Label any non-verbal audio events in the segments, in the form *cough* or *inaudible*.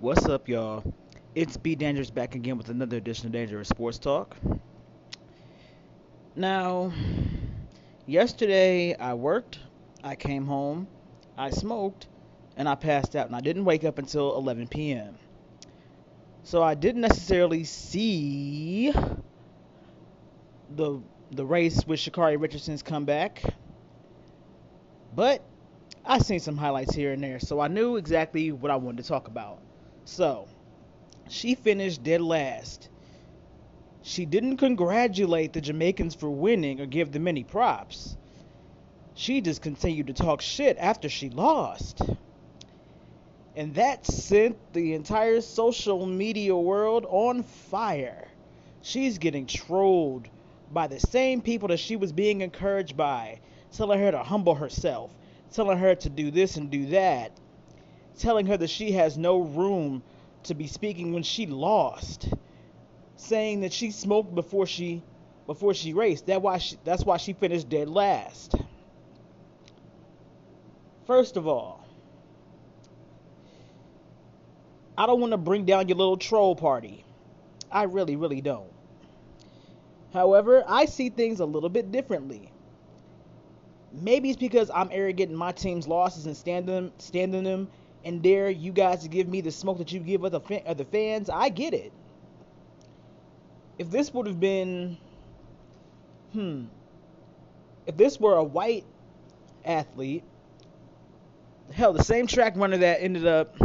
What's up, y'all? It's B Dangerous back again with another edition of Dangerous Sports Talk. Now, yesterday I worked, I came home, I smoked, and I passed out, and I didn't wake up until 11 p.m. So I didn't necessarily see the the race with Sha'Carri Richardson's comeback, but I seen some highlights here and there, so I knew exactly what I wanted to talk about. So, she finished dead last. She didn't congratulate the Jamaicans for winning or give them any props. She just continued to talk shit after she lost. And that sent the entire social media world on fire. She's getting trolled by the same people that she was being encouraged by, telling her to humble herself, telling her to do this and do that, telling her that she has no room to be speaking when she lost, saying that she smoked before she before she raced. That why she, that's why she finished dead last. First of all, I don't want to bring down your little troll party. I really, really don't. However, I see things a little bit differently. Maybe it's because I'm arrogant in my team's losses and standing standing them and dare you guys to give me the smoke that you give other, other fans, I get it. If this would have been, hmm, if this were a white athlete, hell, the same track runner that ended up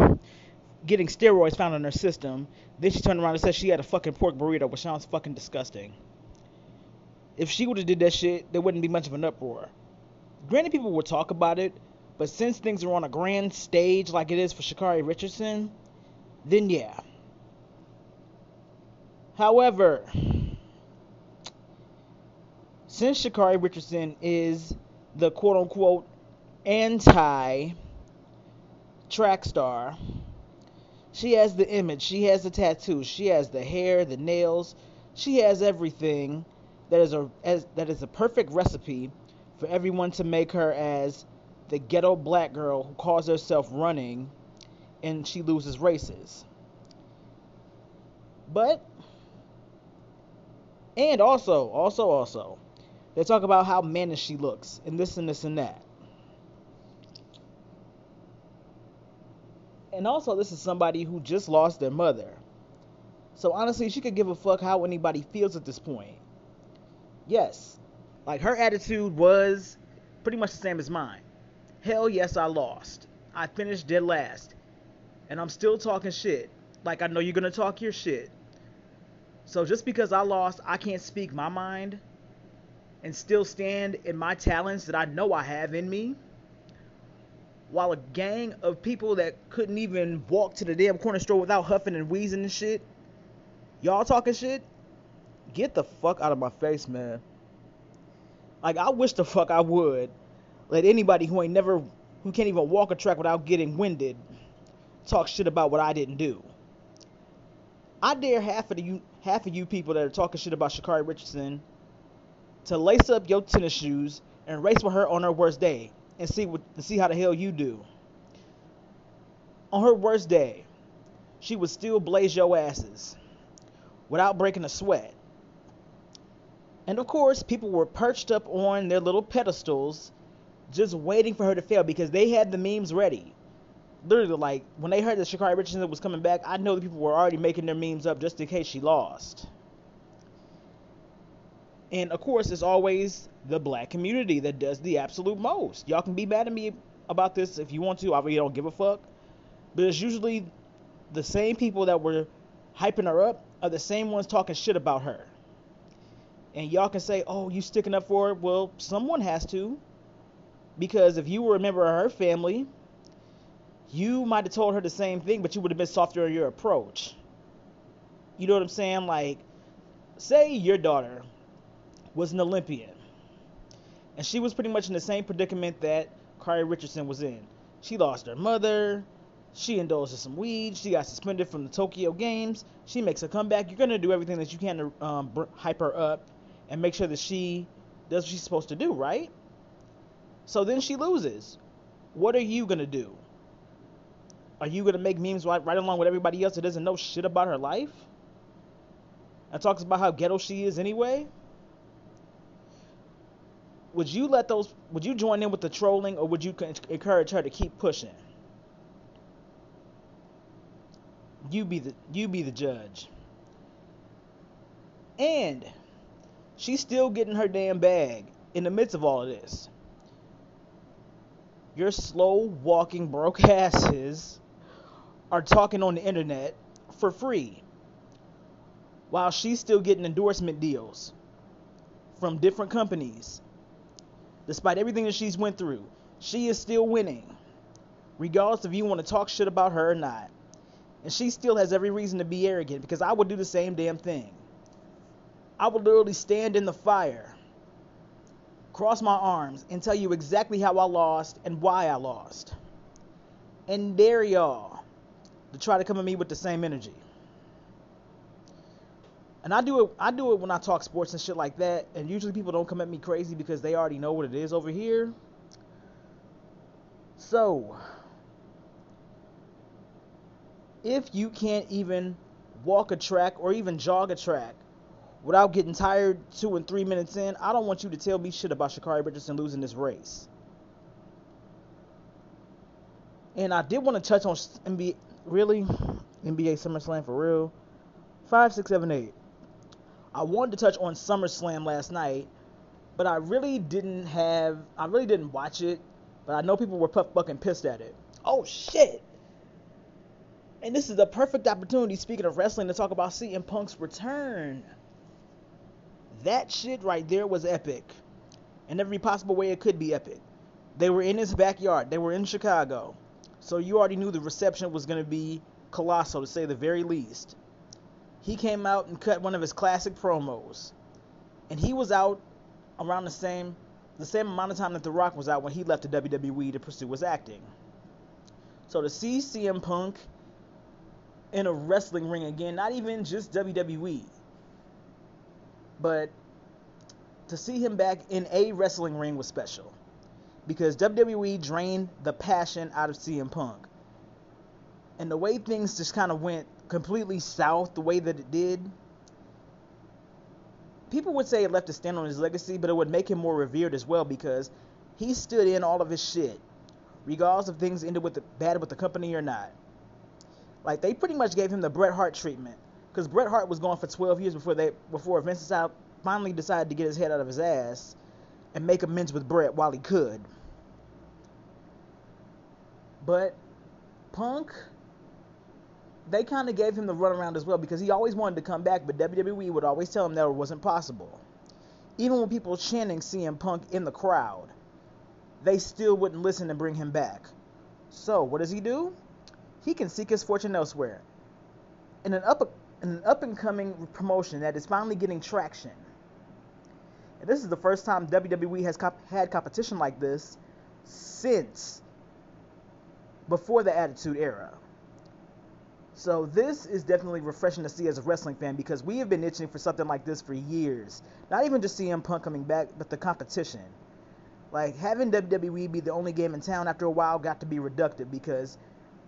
getting steroids found in her system, then she turned around and said she had a fucking pork burrito, which sounds fucking disgusting. If she would have did that shit, there wouldn't be much of an uproar. Granted, people would talk about it, but since things are on a grand stage like it is for Sha'Carri Richardson, then yeah. However, since Sha'Carri Richardson is the quote unquote anti track star, she has the image, she has the tattoos, she has the hair, the nails, she has everything that is a as, that is a perfect recipe for everyone to make her as the ghetto black girl who calls herself running and she loses races. But and also, also, also, they talk about how mannish she looks and this and this and that. And also, this is somebody who just lost their mother. So honestly, she could give a fuck how anybody feels at this point. Yes, like her attitude was pretty much the same as mine. Hell yes, I lost. I finished dead last. And I'm still talking shit. Like I know you're gonna talk your shit. So just because I lost, I can't speak my mind and still stand in my talents that I know I have in me. While a gang of people that couldn't even walk to the damn corner store without huffing and wheezing and shit, y'all talking shit, get the fuck out of my face, man. Like I wish the fuck I would let anybody who ain't never who can't even walk a track without getting winded talk shit about what I didn't do. I dare half of you half of you people that are talking shit about Sha'Carri Richardson to lace up your tennis shoes and race with her on her worst day and see what and see how the hell you do. On her worst day, she would still blaze your asses without breaking a sweat. And of course, people were perched up on their little pedestals just waiting for her to fail because they had the memes ready. Literally, like when they heard that Sha'Carri Richardson was coming back, I know the people were already making their memes up just in case she lost. And of course, it's always the black community that does the absolute most. Y'all can be mad at me about this if you want to. I really don't give a fuck. But it's usually the same people that were hyping her up are the same ones talking shit about her. And y'all can say, oh, you sticking up for her? Well, someone has to. Because if you were a member of her family, you might have told her the same thing, but you would have been softer in your approach. You know what I'm saying? Like, say your daughter was an Olympian, and she was pretty much in the same predicament that Carrie Richardson was in. She lost her mother. She indulged in some weed. She got suspended from the Tokyo Games. She makes a comeback. You're gonna do everything that you can to um, hype her up and make sure that she does what she's supposed to do, right? So then she loses. What are you to do? are you gonna make memes right, right along with everybody else that doesn't know shit about her life? And talks about how ghetto she is anyway? Would you let those would you join in with the trolling or would you encourage her to keep pushing? You be the you be the judge. And she's still getting her damn bag in the midst of all of this. Your slow walking broke *laughs* asses are talking on the internet for free while she's still getting endorsement deals from different companies. Despite everything that she's went through, she is still winning. Regardless if you want to talk shit about her or not. And she still has every reason to be arrogant because I would do the same damn thing. I would literally stand in the fire, cross my arms, and tell you exactly how I lost and why I lost. And dare y'all to try to come at me with the same energy. And I do it I do it when I talk sports and shit like that, and usually people don't come at me crazy because they already know what it is over here. So, if you can't even walk a track or even jog a track without getting tired two and three minutes in, I don't want you to tell me shit about Sha'Carri Richardson losing this race. And I did want to touch on NBA, really? NBA SummerSlam for real? Five, six, seven, eight. I wanted to touch on SummerSlam last night, but I really didn't have, I really didn't watch it, but I know people were fucking pissed at it. Oh shit! And this is the perfect opportunity, speaking of wrestling, to talk about CM Punk's return. That shit right there was epic. In every possible way it could be epic. They were in his backyard, they were in Chicago. So you already knew the reception was going to be colossal, to say the very least. He came out and cut one of his classic promos. And he was out around the same the same amount of time that The Rock was out when he left the WWE to pursue his acting. So to see CM Punk in a wrestling ring again, not even just WWE, but to see him back in a wrestling ring was special because WWE drained the passion out of CM Punk. And the way things just kind of went completely south, the way that it did, people would say it left a stain on his legacy, but it would make him more revered as well because he stood in all of his shit, regardless of things ended with the, bad with the company or not. Like they pretty much gave him the Bret Hart treatment because Bret Hart was gone for 12 years before they before Vince finally decided to get his head out of his ass and make amends with Bret while he could. But Punk, they kind of gave him the runaround as well because he always wanted to come back, but WWE would always tell him that it wasn't possible. Even when people chanting CM Punk in the crowd, they still wouldn't listen and bring him back. So what does he do? He can seek his fortune elsewhere. In an up an up and coming promotion that is finally getting traction. And this is the first time WWE has had competition like this since before the Attitude Era. So this is definitely refreshing to see as a wrestling fan because we have been itching for something like this for years. Not even just CM Punk coming back, but the competition. Like having WWE be the only game in town after a while got to be reductive because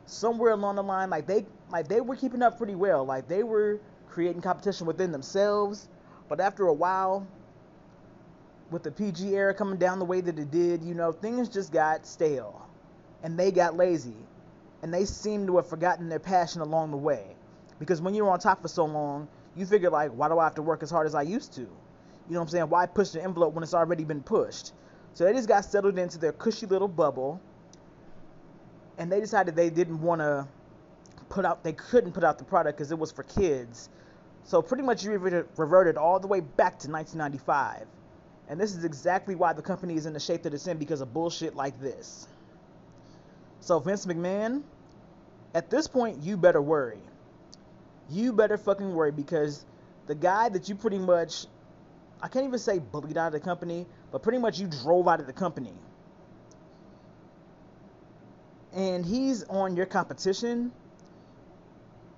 somewhere along the line, like they like they were keeping up pretty well. Like they were creating competition within themselves, but after a while, with the PG era coming down the way that it did, you know, things just got stale, and they got lazy, and they seemed to have forgotten their passion along the way. Because when you're on top for so long, you figure like, why do I have to work as hard as I used to? You know what I'm saying? Why push the envelope when it's already been pushed? So they just got settled into their cushy little bubble and they decided they didn't want to put out they couldn't put out the product because it was for kids. So pretty much you reverted, reverted all the way back to 1995 and this is exactly why the company is in the shape that it's in because of bullshit like this. So vince mcmahon at this point you better worry. You better fucking worry because the guy that you pretty much i can't even say bullied out of the company but pretty much you drove out of the company and he's on your competition,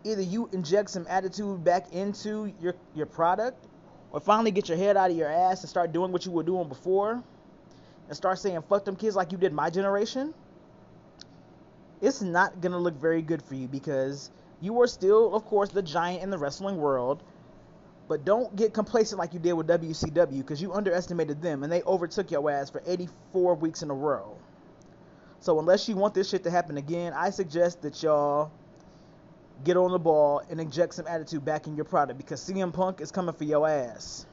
either you inject some attitude back into your your product, or finally get your head out of your ass and start doing what you were doing before, and start saying fuck them kids like you did my generation. it's not gonna look very good for you because you are still, of course, the giant in the wrestling world. But don't get complacent like you did with WCW because you underestimated them and they overtook your ass for 84 weeks in a row. So unless you want this shit to happen again, I suggest that y'all get on the ball and inject some attitude back in your product because CM Punk is coming for your ass.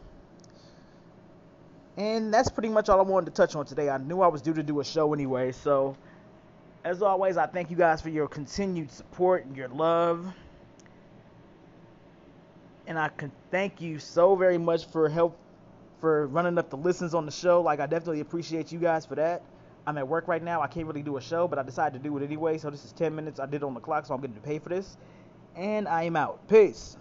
And that's pretty much all I wanted to touch on today. I knew I was due to do a show anyway, so as always, I thank you guys for your continued support and your love. And I can thank you so very much for help for running up the listens on the show. Like I definitely appreciate you guys for that. I'm at work right now. I can't really do a show, but I decided to do it anyway. So this is 10 minutes I did on the clock, so I'm getting to pay for this. And I am out. Peace.